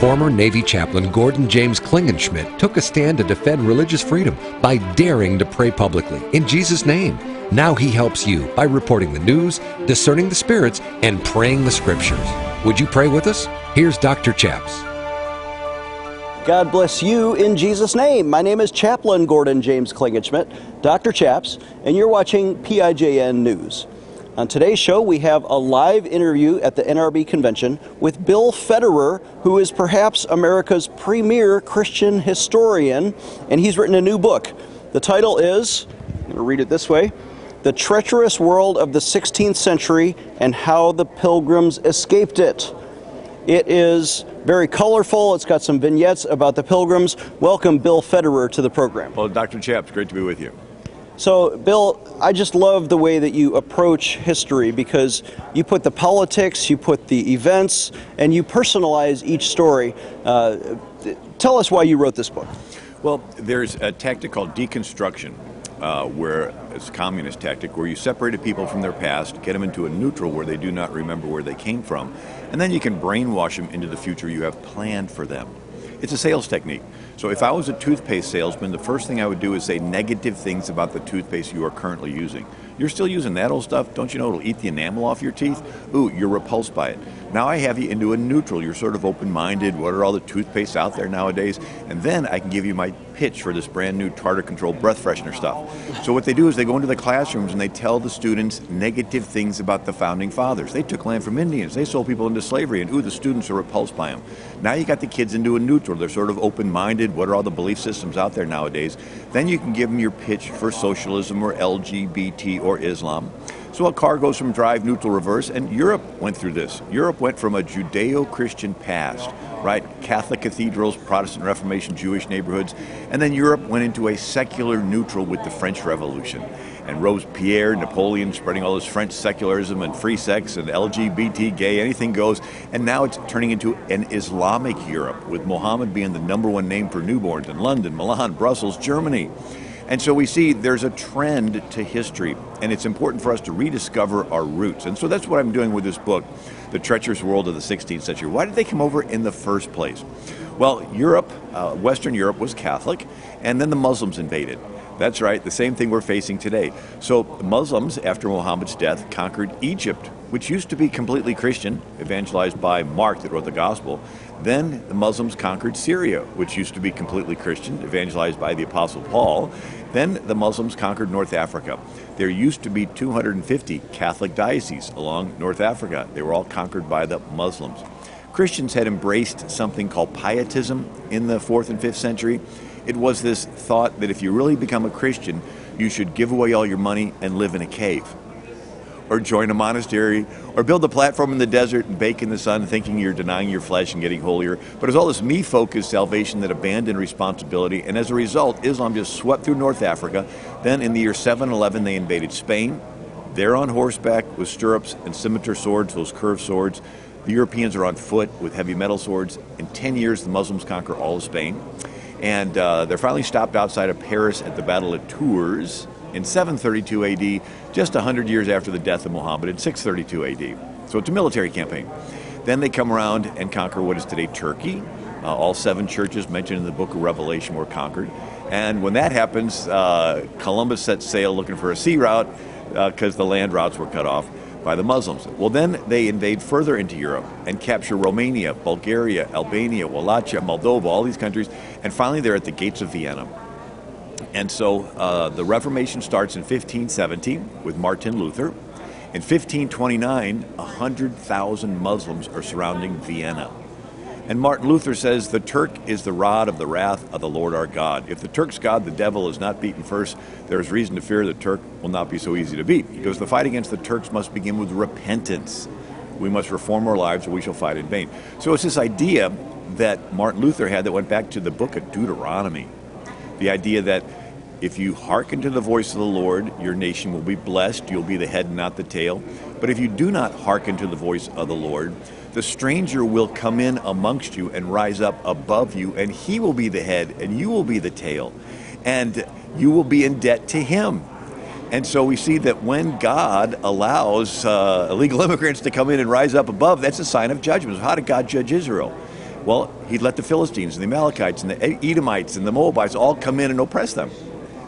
Former Navy chaplain Gordon James Klingenschmitt took a stand to defend religious freedom by daring to pray publicly in Jesus' name. Now he helps you by reporting the news, discerning the spirits, and praying the scriptures. Would you pray with us? Here's Dr. Chaps. God bless you in Jesus' name. My name is Chaplain Gordon James Klingenschmitt, Dr. Chaps, and you're watching PIJN News. On today's show, we have a live interview at the NRB convention with Bill Federer, who is perhaps America's premier Christian historian, and he's written a new book. The title is, I'm going to read it this way The Treacherous World of the 16th Century and How the Pilgrims Escaped It. It is very colorful. It's got some vignettes about the pilgrims. Welcome, Bill Federer, to the program. Well, Dr. Chaps, great to be with you. So, Bill, I just love the way that you approach history because you put the politics, you put the events, and you personalize each story. Uh, tell us why you wrote this book. Well, there's a tactic called deconstruction, uh, where it's a communist tactic, where you separated people from their past, get them into a neutral where they do not remember where they came from, and then you can brainwash them into the future you have planned for them. It's a sales technique. So if I was a toothpaste salesman, the first thing I would do is say negative things about the toothpaste you are currently using. You're still using that old stuff? Don't you know it'll eat the enamel off your teeth? Ooh, you're repulsed by it. Now I have you into a neutral. You're sort of open minded. What are all the toothpastes out there nowadays? And then I can give you my pitch for this brand new tartar control breath freshener stuff. So what they do is they go into the classrooms and they tell the students negative things about the founding fathers. They took land from Indians. They sold people into slavery. And ooh, the students are repulsed by them. Now you got the kids into a neutral. They're sort of open minded. What are all the belief systems out there nowadays? Then you can give them your pitch for socialism or LGBT or Islam. So a car goes from drive, neutral, reverse, and Europe went through this. Europe went from a Judeo Christian past, right? Catholic cathedrals, Protestant Reformation, Jewish neighborhoods, and then Europe went into a secular neutral with the French Revolution. And Robespierre, Napoleon spreading all this French secularism and free sex and LGBT, gay, anything goes. And now it's turning into an Islamic Europe, with Mohammed being the number one name for newborns in London, Milan, Brussels, Germany. And so we see there's a trend to history, and it's important for us to rediscover our roots. And so that's what I'm doing with this book, The Treacherous World of the 16th Century. Why did they come over in the first place? Well, Europe, uh, Western Europe was Catholic, and then the Muslims invaded. That's right, the same thing we're facing today. So, Muslims, after Muhammad's death, conquered Egypt, which used to be completely Christian, evangelized by Mark that wrote the Gospel. Then the Muslims conquered Syria, which used to be completely Christian, evangelized by the Apostle Paul. Then the Muslims conquered North Africa. There used to be 250 Catholic dioceses along North Africa. They were all conquered by the Muslims. Christians had embraced something called pietism in the fourth and fifth century. It was this thought that if you really become a Christian, you should give away all your money and live in a cave or join a monastery or build a platform in the desert and bake in the sun thinking you're denying your flesh and getting holier. But it's all this me focused salvation that abandoned responsibility. And as a result, Islam just swept through North Africa. Then in the year 711, they invaded Spain. They're on horseback with stirrups and scimitar swords, those curved swords. The Europeans are on foot with heavy metal swords. In 10 years, the Muslims conquer all of Spain. And uh, they're finally stopped outside of Paris at the Battle of Tours in 732 AD, just 100 years after the death of Muhammad in 632 AD. So it's a military campaign. Then they come around and conquer what is today Turkey. Uh, all seven churches mentioned in the book of Revelation were conquered. And when that happens, uh, Columbus sets sail looking for a sea route because uh, the land routes were cut off by the Muslims. Well, then they invade further into Europe and capture Romania, Bulgaria, Albania, Wallachia, Moldova, all these countries, and finally they're at the gates of Vienna. And so uh, the Reformation starts in 1517 with Martin Luther. In 1529, 100,000 Muslims are surrounding Vienna. And Martin Luther says the Turk is the rod of the wrath of the Lord our God. If the Turk's God, the devil, is not beaten first, there is reason to fear the Turk will not be so easy to beat. Because the fight against the Turks must begin with repentance. We must reform our lives or we shall fight in vain. So it's this idea that Martin Luther had that went back to the book of Deuteronomy. The idea that if you hearken to the voice of the Lord, your nation will be blessed. You'll be the head, and not the tail. But if you do not hearken to the voice of the Lord, the stranger will come in amongst you and rise up above you, and he will be the head, and you will be the tail. And you will be in debt to him. And so we see that when God allows uh, illegal immigrants to come in and rise up above, that's a sign of judgment. How did God judge Israel? Well, he let the Philistines and the Amalekites and the Edomites and the Moabites all come in and oppress them.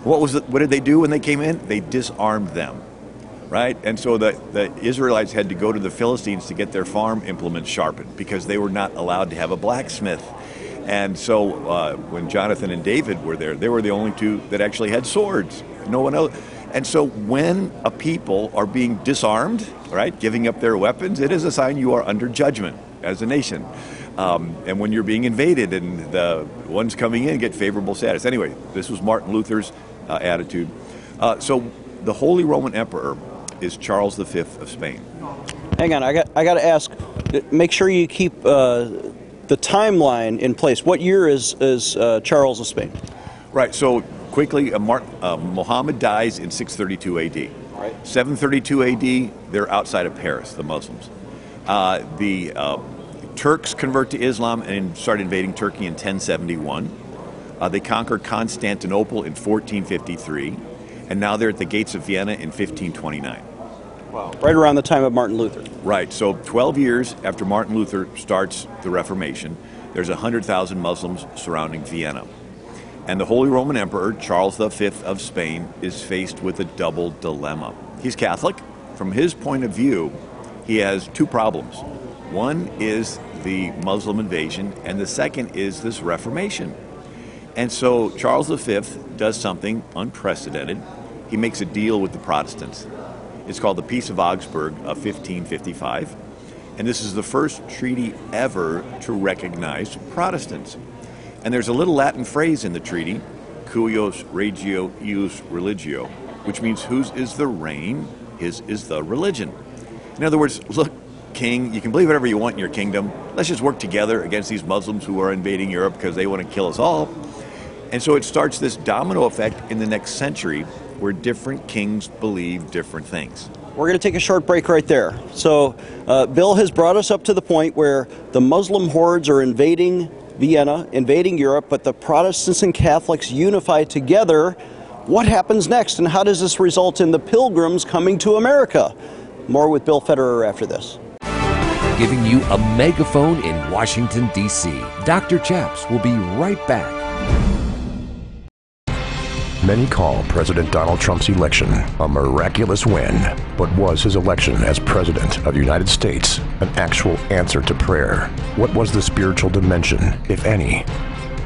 What was it, what did they do when they came in? They disarmed them, right? And so the, the Israelites had to go to the Philistines to get their farm implements sharpened because they were not allowed to have a blacksmith. And so uh, when Jonathan and David were there, they were the only two that actually had swords. No one else. And so when a people are being disarmed, right, giving up their weapons, it is a sign you are under judgment as a nation. Um, and when you're being invaded and the ones coming in get favorable status. Anyway, this was Martin Luther's uh, attitude. Uh, so the Holy Roman Emperor is Charles V of Spain. Hang on, I got I got to ask. Make sure you keep uh, the timeline in place. What year is is uh, Charles of Spain? Right. So quickly, uh, Mark, uh, Muhammad dies in 632 A.D. Right. 732 A.D. They're outside of Paris, the Muslims. Uh, the uh, Turks convert to Islam and start invading Turkey in 1071. Uh, they conquered Constantinople in 1453, and now they're at the gates of Vienna in 1529. Wow. Right around the time of Martin Luther. Right. So 12 years after Martin Luther starts the Reformation, there's 100,000 Muslims surrounding Vienna. And the Holy Roman Emperor, Charles V of Spain, is faced with a double dilemma. He's Catholic. From his point of view, he has two problems. One is the Muslim invasion, and the second is this Reformation. And so Charles V does something unprecedented. He makes a deal with the Protestants. It's called the Peace of Augsburg of 1555. And this is the first treaty ever to recognize Protestants. And there's a little Latin phrase in the treaty, cuius regio ius religio, which means whose is the reign, his is the religion. In other words, look, king, you can believe whatever you want in your kingdom. Let's just work together against these Muslims who are invading Europe because they want to kill us all. And so it starts this domino effect in the next century where different kings believe different things. We're going to take a short break right there. So, uh, Bill has brought us up to the point where the Muslim hordes are invading Vienna, invading Europe, but the Protestants and Catholics unify together. What happens next, and how does this result in the pilgrims coming to America? More with Bill Federer after this. Giving you a megaphone in Washington, D.C. Dr. Chaps will be right back. Many call President Donald Trump's election a miraculous win, but was his election as President of the United States an actual answer to prayer? What was the spiritual dimension, if any?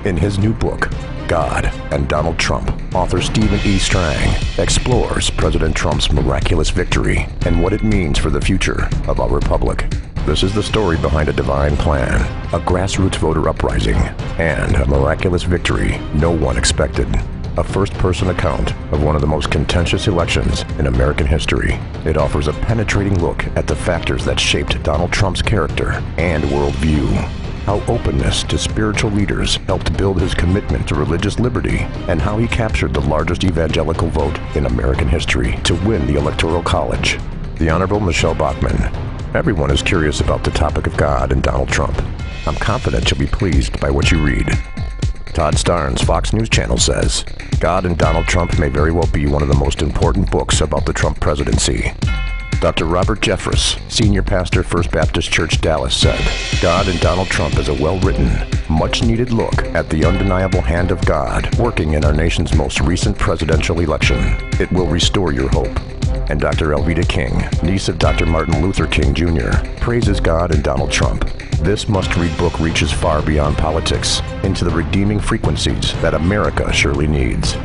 In his new book, God and Donald Trump, author Stephen E. Strang explores President Trump's miraculous victory and what it means for the future of our republic. This is the story behind a divine plan, a grassroots voter uprising, and a miraculous victory no one expected a first person account of one of the most contentious elections in American history. It offers a penetrating look at the factors that shaped Donald Trump's character and worldview. How openness to spiritual leaders helped build his commitment to religious liberty, and how he captured the largest evangelical vote in American history to win the Electoral College. The Honorable Michele Bachmann. Everyone is curious about the topic of God and Donald Trump. I'm confident you'll be pleased by what you read. Todd Starnes, Fox News Channel says, God and Donald Trump may very well be one of the most important books about the Trump presidency. Dr. Robert Jeffress, senior pastor, First Baptist Church, Dallas, said, God and Donald Trump is a well written, much needed look at the undeniable hand of God working in our nation's most recent presidential election. It will restore your hope. And Dr. Alveda King, niece of Dr. Martin Luther King Jr., praises God and Donald Trump. This must read book reaches far beyond politics into the redeeming frequencies that America surely needs.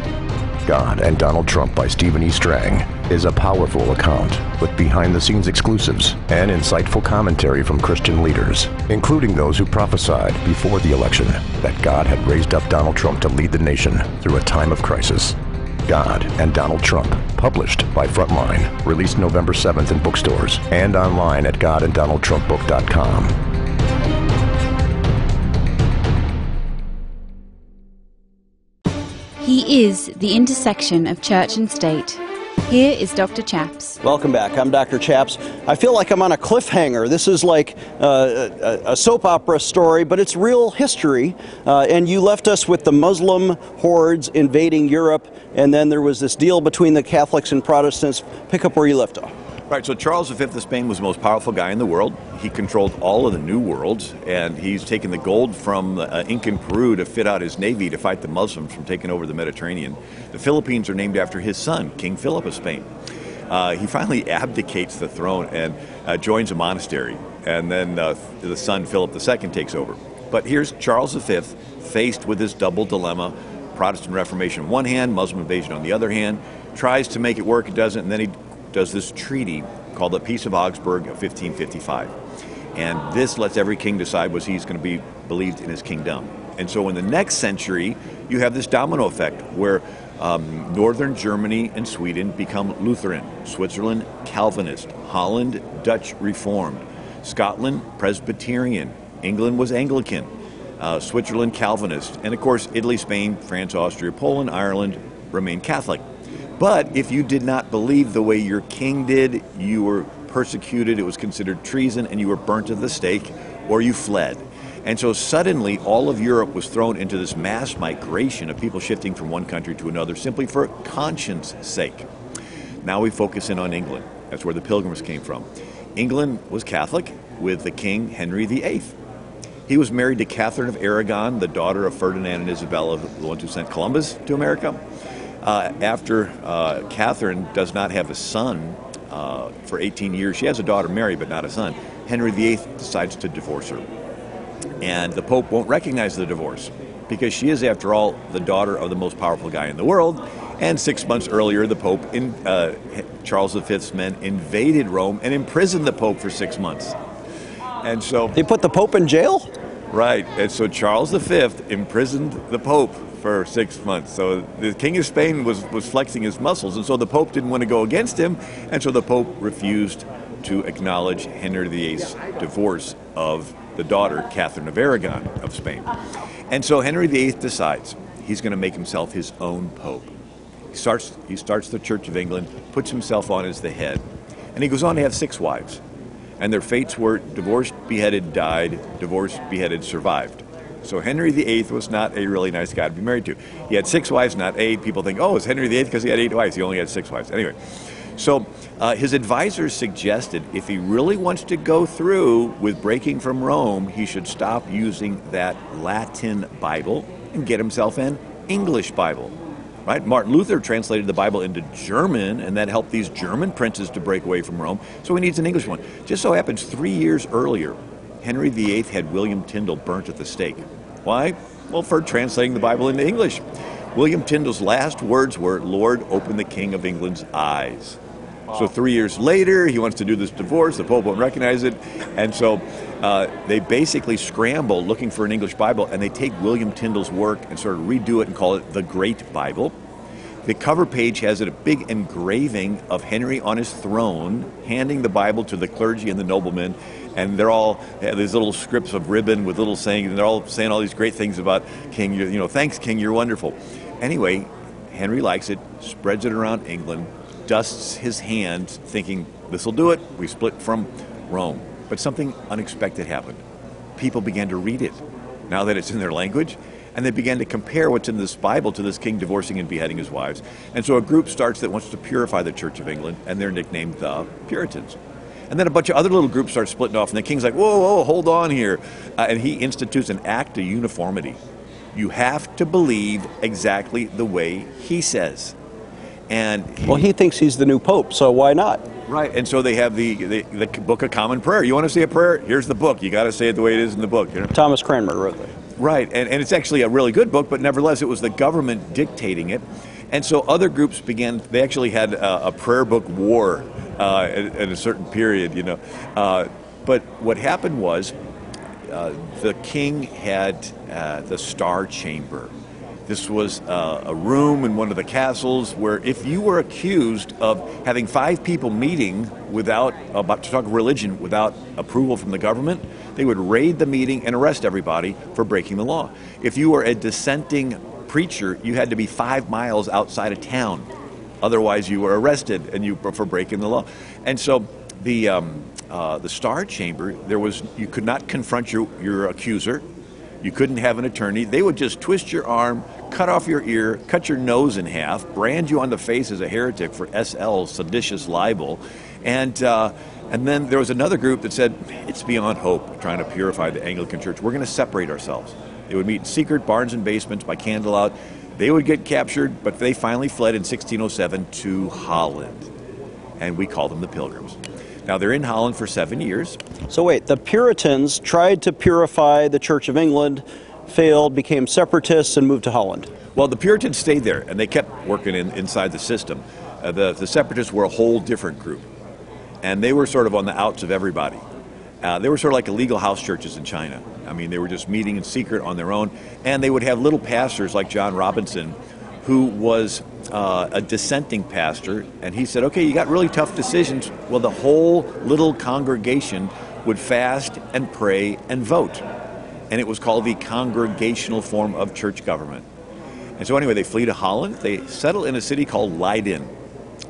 God and Donald Trump by Stephen E. Strang is a powerful account with behind the scenes exclusives and insightful commentary from Christian leaders, including those who prophesied before the election that God had raised up Donald Trump to lead the nation through a time of crisis. God and Donald Trump, published by Frontline, released November 7th in bookstores and online at godanddonaldtrumpbook.com. He is the intersection of church and state. Here is Dr. Chaps. Welcome back. I'm Dr. Chaps. I feel like I'm on a cliffhanger. This is like uh, a, soap opera story, but it's real history. Uh, and you left us with the Muslim hordes invading Europe, and then there was this deal between the Catholics and Protestants. Pick up where you left off. Right, so Charles V of Spain was the most powerful guy in the world. He controlled all of the New World, and he's taken the gold from uh, Incan Peru to fit out his navy to fight the Muslims from taking over the Mediterranean. The Philippines are named after his son, King Philip of Spain. Uh, he finally abdicates the throne and uh, joins a monastery, and then uh, the son, Philip II, takes over. But here's Charles V faced with this double dilemma Protestant Reformation on one hand, Muslim invasion on the other hand, tries to make it work, it doesn't, and then he does this treaty called the Peace of Augsburg of 1555. And this lets every king decide was he's going to be believed in his kingdom. And so in the next century, you have this domino effect where um, northern Germany and Sweden become Lutheran, Switzerland Calvinist, Holland Dutch Reformed, Scotland Presbyterian, England was Anglican, uh, Switzerland Calvinist, and of course Italy, Spain, France, Austria, Poland, Ireland remain Catholic. But if you did not believe the way your king did, you were persecuted, it was considered treason, and you were burnt at the stake, or you fled. And so suddenly, all of Europe was thrown into this mass migration of people shifting from one country to another simply for conscience sake. Now we focus in on England. That's where the pilgrims came from. England was Catholic with the king Henry VIII. He was married to Catherine of Aragon, the daughter of Ferdinand and Isabella, the ones who sent Columbus to America. Uh, after uh, Catherine does not have a son uh, for 18 years, she has a daughter, Mary, but not a son. Henry VIII decides to divorce her. And the Pope won't recognize the divorce because she is, after all, the daughter of the most powerful guy in the world. And six months earlier, the Pope, in, uh, Charles V's men, invaded Rome and imprisoned the Pope for six months. And so they put the Pope in jail. Right, and so Charles V imprisoned the Pope for six months. So the King of Spain was, was flexing his muscles, and so the Pope didn't want to go against him, and so the Pope refused to acknowledge Henry VIII's divorce of the daughter, Catherine of Aragon of Spain. And so Henry VIII decides he's going to make himself his own Pope. He starts, he starts the Church of England, puts himself on as the head, and he goes on to have six wives. And their fates were divorced, beheaded, died, divorced, beheaded, survived. So Henry VIII was not a really nice guy to be married to. He had six wives, not eight. People think, oh, it's Henry VIII because he had eight wives. He only had six wives. Anyway, so uh, his advisors suggested if he really wants to go through with breaking from Rome, he should stop using that Latin Bible and get himself an English Bible. Right? Martin Luther translated the Bible into German, and that helped these German princes to break away from Rome. So he needs an English one. Just so happens, three years earlier, Henry VIII had William Tyndale burnt at the stake. Why? Well, for translating the Bible into English. William Tyndale's last words were, Lord, open the King of England's eyes. Wow. So three years later, he wants to do this divorce. The Pope won't recognize it. And so uh, they basically scramble looking for an English Bible, and they take William Tyndale's work and sort of redo it and call it the Great Bible. The cover page has a big engraving of Henry on his throne, handing the Bible to the clergy and the noblemen and they're all these little scripts of ribbon with little sayings, and they're all saying all these great things about King. You know, thanks, King, you're wonderful. Anyway, Henry likes it, spreads it around England, dusts his hands, thinking this will do it. We split from Rome, but something unexpected happened. People began to read it now that it's in their language. And they began to compare what's in this Bible to this king divorcing and beheading his wives. And so a group starts that wants to purify the Church of England, and they're nicknamed the Puritans. And then a bunch of other little groups start splitting off, and the king's like, whoa, whoa, hold on here. Uh, and he institutes an act of uniformity. You have to believe exactly the way he says. And he, well, he thinks he's the new pope, so why not? Right, and so they have the, the, the Book of Common Prayer. You want to say a prayer? Here's the book. You got to say it the way it is in the book. You know? Thomas Cranmer wrote that. Right, and, and it's actually a really good book, but nevertheless, it was the government dictating it. And so other groups began, they actually had a, a prayer book war uh, at, a certain period, you know. Uh, but what happened was uh, the king had uh, the Star Chamber. This was uh, a room in one of the castles where, if you were accused of having five people meeting without about to talk religion without approval from the government, they would raid the meeting and arrest everybody for breaking the law. If you were a dissenting preacher, you had to be five miles outside of town Otherwise, you were arrested and you for breaking the law. And so the um, uh, the Star Chamber, there was you could not confront your your accuser. You couldn't have an attorney. They would just twist your arm, cut off your ear, cut your nose in half, brand you on the face as a heretic for SL seditious libel, And, uh, and then there was another group that said, it's beyond hope trying to purify the Anglican Church. We're going to separate ourselves. They would meet in secret barns and basements by candlelight. They would get captured, but they finally fled in 1607 to Holland. And we call them the Pilgrims. Now, they're in Holland for seven years. So, wait, the Puritans tried to purify the Church of England, failed, became separatists, and moved to Holland. Well, the Puritans stayed there, and they kept working in, inside the system. Uh, the, the Separatists were a whole different group, and they were sort of on the outs of everybody. Uh, they were sort of like illegal house churches in China. I mean, they were just meeting in secret on their own, and they would have little pastors like John Robinson, who was uh, a dissenting pastor, and he said, "Okay, you got really tough decisions." Well, the whole little congregation would fast and pray and vote, and it was called the congregational form of church government. And so, anyway, they flee to Holland. They settle in a city called Leiden,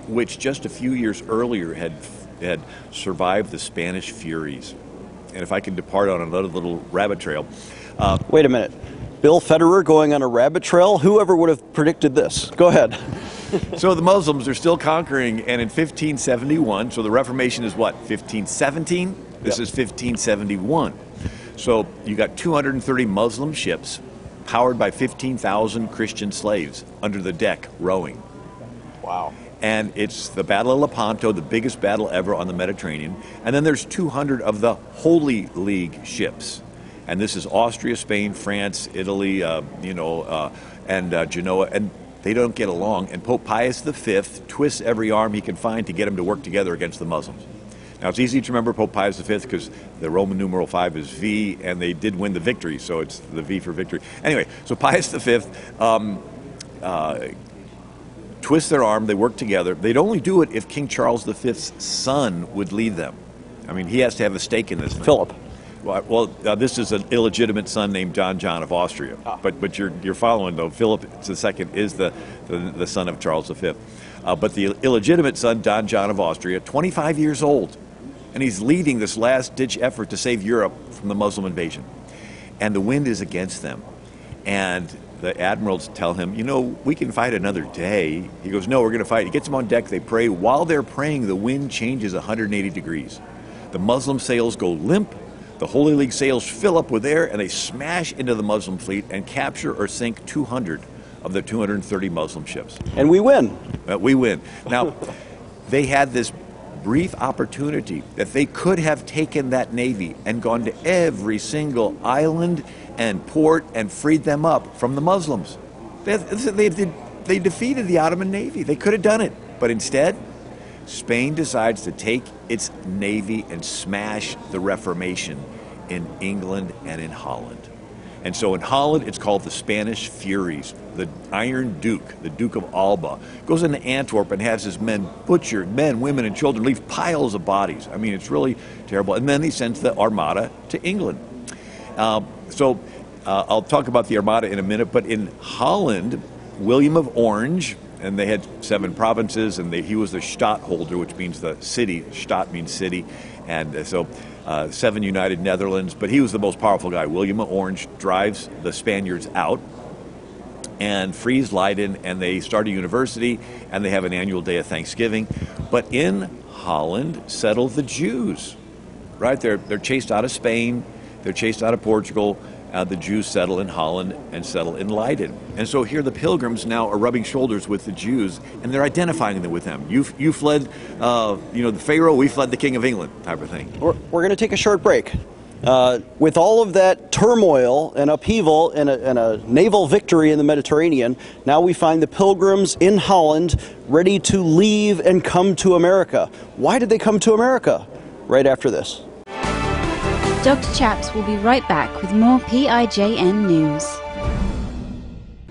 which just a few years earlier had had survived the Spanish Furies. And if I can depart on another little rabbit trail, uh, Wait a minute. Bill Federer going on a rabbit trail? Whoever would have predicted this? Go ahead. so the Muslims are still conquering, and in 1571, so the Reformation is what, 1517? This Yep. is 1571. So you got 230 Muslim ships powered by 15,000 Christian slaves under the deck rowing. Wow. And it's the Battle of Lepanto, the biggest battle ever on the Mediterranean. And then there's 200 of the Holy League ships. And this is Austria, Spain, France, Italy, uh, you know, uh, and uh, Genoa. And they don't get along. And Pope Pius V twists every arm he can find to get them to work together against the Muslims. Now, it's easy to remember Pope Pius V because the Roman numeral 5 is V, and they did win the victory, so it's the V for victory. Anyway, so Pius V um, uh, twist their arm, they work together. They'd only do it if King Charles V's son would lead them. I mean, he has to have a stake in this. Thing. Philip. Well, well uh, this is an illegitimate son named John John of Austria. But but you're you're following though. Philip II is the, the the son of Charles V. Uh, but the illegitimate son, Don John of Austria, 25 years old, and he's leading this last ditch effort to save Europe from the Muslim invasion. And the wind is against them. And the admirals tell him, you know, we can fight another day. He goes, no, we're going to fight. He gets them on deck. They pray. While they're praying, the wind changes 180 degrees. The Muslim sails go limp. The Holy League sails fill up with air, and they smash into the Muslim fleet and capture or sink 200 of the 230 Muslim ships. And we win. Uh, we win. Now, they had this brief opportunity that they could have taken that navy and gone to every single island and port and freed them up from the Muslims. They, they, they, they defeated the Ottoman navy. They could have done it. But instead, Spain decides to take its navy and smash the Reformation in England and in Holland. And so in Holland, it's called the Spanish Furies. The Iron Duke, the Duke of Alba, goes into Antwerp and has his men butchered, men, women, and children, leave piles of bodies. I mean, it's really terrible. And then he sends the Armada to England. Uh, so uh, I'll talk about the Armada in a minute, but in Holland, William of Orange, and they had seven provinces, and they, he was the Stadtholder, which means the city. Stadt means city, and uh, so uh, seven united Netherlands. But he was the most powerful guy. William of Orange drives the Spaniards out and frees Leiden, and they start a university, and they have an annual day of Thanksgiving. But in Holland, settle the Jews. Right? They're they're chased out of Spain. They're chased out of Portugal. Uh, the Jews settle in Holland and settle in Leiden. And so here the pilgrims now are rubbing shoulders with the Jews and they're identifying them with them. You, you fled, uh, you know, the Pharaoh, we fled the King of England type of thing. We're, we're going to take a short break. Uh, with all of that turmoil and upheaval and a, and a naval victory in the Mediterranean, now we find the pilgrims in Holland ready to leave and come to America. Why did they come to America? Right after this. Dr. Chaps will be right back with more PIJN news.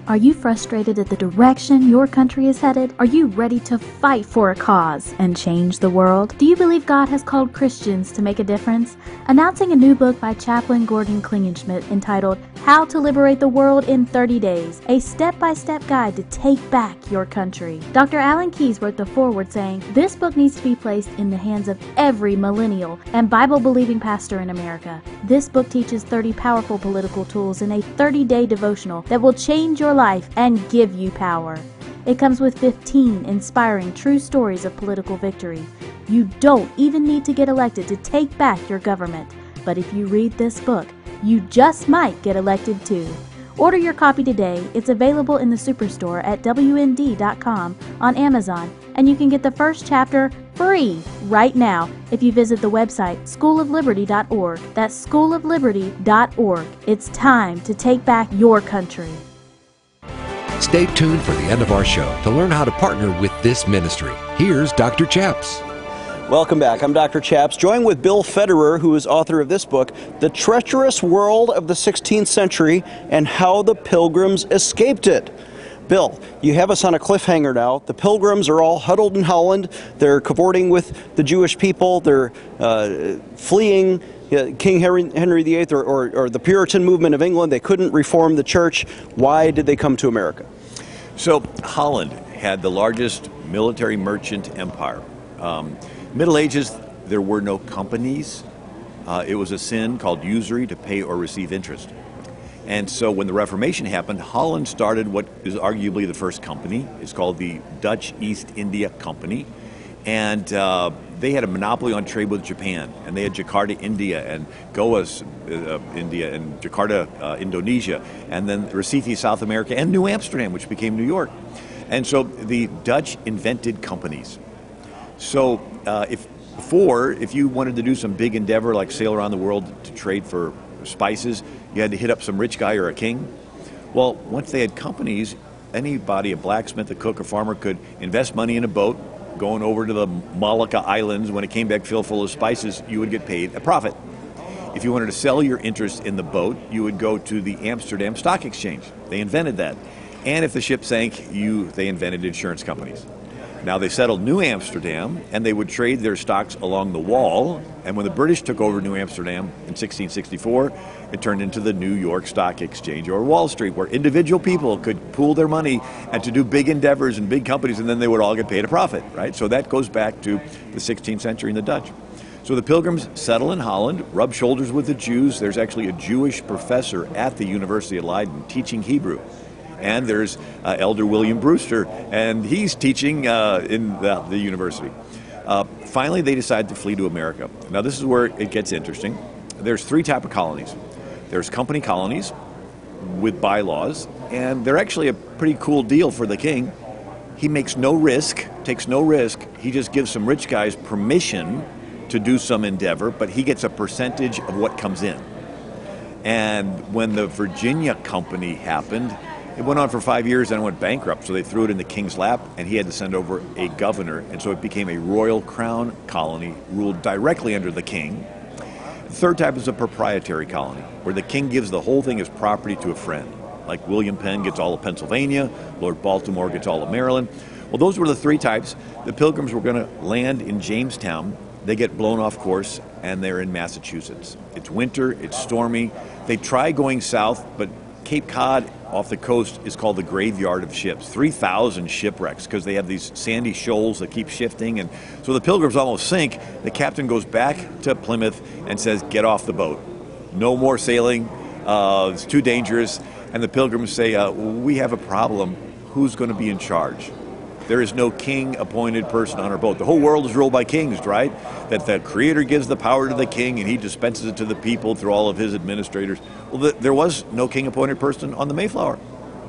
Are you frustrated at the direction your country is headed? Are you ready to fight for a cause and change the world? Do you believe God has called Christians to make a difference? Announcing a new book by Chaplain Gordon Klingenschmitt entitled How to Liberate the World in 30 Days, a step by step guide to take back your country. Dr. Alan Keyes wrote the foreword saying, This book needs to be placed in the hands of every millennial and Bible believing pastor in America. This book teaches 30 powerful political tools in a 30 day devotional that will change your life and give you power. It comes with 15 inspiring true stories of political victory. You don't even need to get elected to take back your government. But if you read this book, you just might get elected too. Order your copy today. It's available in the Superstore at WND.com on Amazon, and you can get the first chapter free right now if you visit the website schoolofliberty.org. That's schoolofliberty.org. It's time to take back your country. Stay tuned for the end of our show to learn how to partner with this ministry. Here's Dr. Chaps. Welcome back. I'm Dr. Chaps, joined with Bill Federer, who is author of this book, The Treacherous World of the 16th Century and How the Pilgrims Escaped It. Bill, you have us on a cliffhanger now. The pilgrims are all huddled in Holland. They're cavorting with the Jewish people. They're uh, fleeing King Henry, Henry VIII or, or, or the Puritan movement of England. They couldn't reform the church. Why did they come to America? So, Holland had the largest military merchant empire. Um, Middle Ages, there were no companies. Uh, it was a sin called usury to pay or receive interest. And so when the Reformation happened, Holland started what is arguably the first company. It's called the Dutch East India Company. And uh, they had a monopoly on trade with Japan. And they had Jakarta, India, and Goa, uh, India, and Jakarta, uh, Indonesia, and then Recife, South America, and New Amsterdam, which became New York. And so the Dutch invented companies. So uh, if before, if you wanted to do some big endeavor like sail around the world to trade for spices, you had to hit up some rich guy or a king. Well, once they had companies, anybody, a blacksmith, a cook, a farmer, could invest money in a boat going over to the Malacca Islands. When it came back filled full of spices, you would get paid a profit. If you wanted to sell your interest in the boat, you would go to the Amsterdam Stock Exchange. They invented that. And if the ship sank, you they invented insurance companies. Now they settled New Amsterdam and they would trade their stocks along the wall. And when the British took over New Amsterdam in 1664, it turned into the New York Stock Exchange or Wall Street, where individual people could pool their money and to do big endeavors and big companies, and then they would all get paid a profit, right? So that goes back to the 16th century and the Dutch. So the pilgrims settle in Holland, rub shoulders with the Jews. There's actually a Jewish professor at the University of Leiden teaching Hebrew and there's uh, Elder William Brewster, and he's teaching uh, in the, the university. Uh, finally, they decide to flee to America. Now, this is where it gets interesting. There's three type of colonies. There's company colonies with bylaws, and they're actually a pretty cool deal for the king. He makes no risk, takes no risk. He just gives some rich guys permission to do some endeavor, but he gets a percentage of what comes in. And when the Virginia company happened, it went on for five years, then it went bankrupt, so they threw it in the king's lap, and he had to send over a governor, and so it became a royal crown colony ruled directly under the king. The third type is a proprietary colony, where the king gives the whole thing as property to a friend. Like William Penn gets all of Pennsylvania, Lord Baltimore gets all of Maryland. Well, those were the three types. The pilgrims were going to land in Jamestown. They get blown off course, and they're in Massachusetts. It's winter, it's stormy. They try going south, but Cape Cod off the coast is called the graveyard of ships. 3,000 shipwrecks because they have these sandy shoals that keep shifting. And so the pilgrims almost sink. The captain goes back to Plymouth and says, Get off the boat. No more sailing. Uh, it's too dangerous. And the pilgrims say, uh, We have a problem. Who's going to be in charge? There is no king appointed person on our boat. The whole world is ruled by kings, right? That the creator gives the power to the king and he dispenses it to the people through all of his administrators. Well, the, there was no king appointed person on the Mayflower.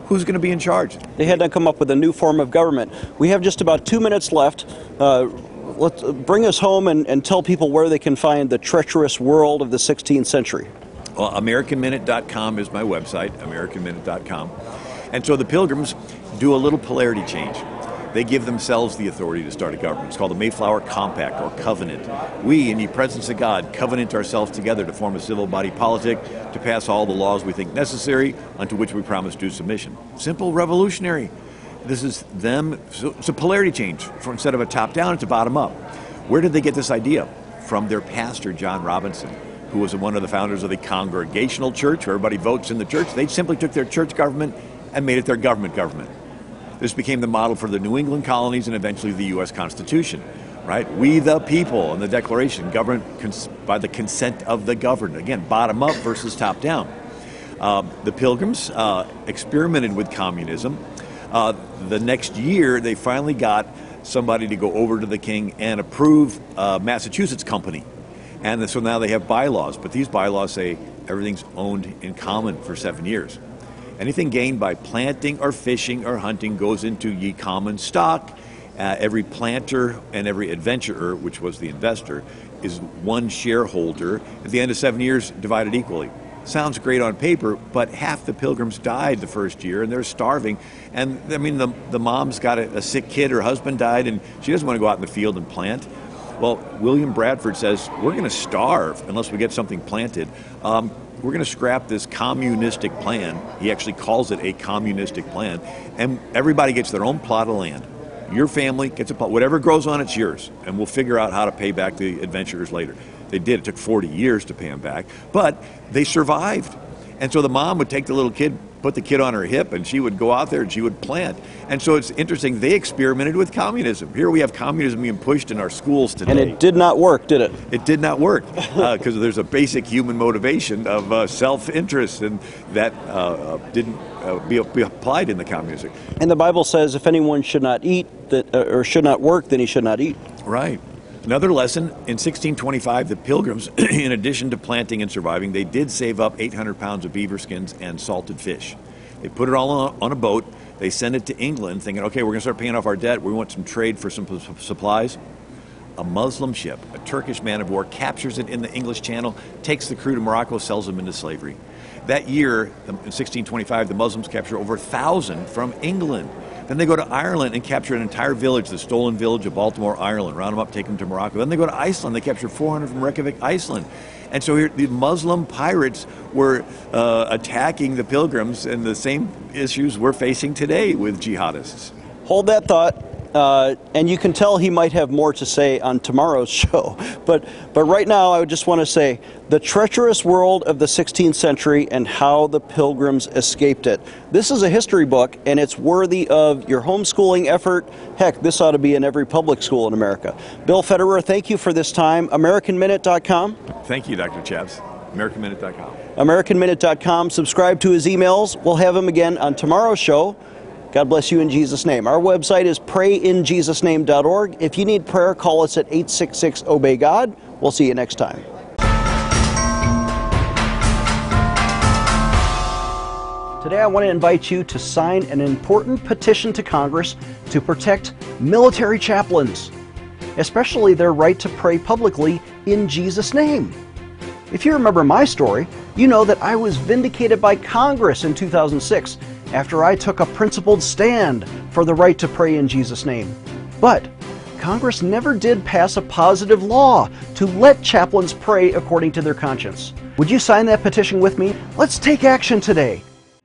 Who's going to be in charge? They had to come up with a new form of government. We have just about two minutes left. Uh, let's bring us home and, and tell people where they can find the treacherous world of the 16th century. Well, AmericanMinute.com is my website, AmericanMinute.com. And so the pilgrims do a little polarity change they give themselves the authority to start a government. It's called the Mayflower Compact or Covenant. We, in the presence of God, covenant ourselves together to form a civil body politic to pass all the laws we think necessary, unto which we promise due submission. Simple, revolutionary. This is them. So it's a polarity change. Instead of a top down, it's a bottom up. Where did they get this idea? From their pastor, John Robinson who was one of the founders of the Congregational Church, where everybody votes in the church. They simply took their church government and made it their government government. This became the model for the New England colonies and eventually the U.S. Constitution. Right? We the people in the Declaration govern cons- by the consent of the governed. Again, bottom up versus top down. Uh, the Pilgrims uh, experimented with communism. Uh, the next year, they finally got somebody to go over to the king and approve uh, Massachusetts company. And so now they have bylaws, but these bylaws say everything's owned in common for seven years. Anything gained by planting or fishing or hunting goes into ye common stock. Uh, every planter and every adventurer, which was the investor, is one shareholder. At the end of seven years, divided equally. Sounds great on paper, but half the pilgrims died the first year and they're starving. And I mean, the, the mom's got a, a sick kid, her husband died, and she doesn't want to go out in the field and plant. Well, William Bradford says, We're going to starve unless we get something planted. Um, we're going to scrap this communistic plan. He actually calls it a communistic plan. And everybody gets their own plot of land. Your family gets a plot. Whatever grows on it's yours. And we'll figure out how to pay back the adventurers later. They did. It took 40 years to pay them back. But they survived. And so the mom would take the little kid, put the kid on her hip, and she would go out there and she would plant. And so it's interesting. They experimented with communism. Here we have communism being pushed in our schools today. And it did not work, did it? It did not work because uh, there's a basic human motivation of uh, self-interest, and that uh, uh didn't uh, be, be, applied in the communism. And the Bible says, if anyone should not eat that uh, or should not work, then he should not eat. Right. Another lesson in 1625, the Pilgrims, in addition to planting and surviving, they did save up 800 pounds of beaver skins and salted fish. They put it all on a boat. They send it to England, thinking, okay, we're going to start paying off our debt. We want some trade for some supplies. A Muslim ship, a Turkish man of war, captures it in the English Channel, takes the crew to Morocco, sells them into slavery. That year, in 1625, the Muslims capture over a thousand from England. Then they go to Ireland and capture an entire village, the stolen village of Baltimore, Ireland, round them up, take them to Morocco. Then they go to Iceland. They capture 400 from Reykjavik, Iceland. And so here, the Muslim pirates were uh, attacking the pilgrims, and the same issues we're facing today with jihadists. Hold that thought. Uh, and you can tell he might have more to say on tomorrow's show. But, but right now, I would just want to say the treacherous world of the 16th century and how the pilgrims escaped it. This is a history book, and it's worthy of your homeschooling effort. Heck, this ought to be in every public school in America. Bill Federer, thank you for this time. AmericanMinute.com. Thank you, Dr. Chaps. AmericanMinute.com. AmericanMinute.com. Subscribe to his emails. We'll have him again on tomorrow's show. God bless you in Jesus' name. Our website is prayinjesusname.org. If you need prayer, call us at 866 Obey God. We'll see you next time. Today, I want to invite you to sign an important petition to Congress to protect military chaplains, especially their right to pray publicly in Jesus' name. If you remember my story, you know that I was vindicated by Congress in 2006 after I took a principled stand for the right to pray in Jesus' name. But Congress never did pass a positive law to let chaplains pray according to their conscience. Would you sign that petition with me? Let's take action today.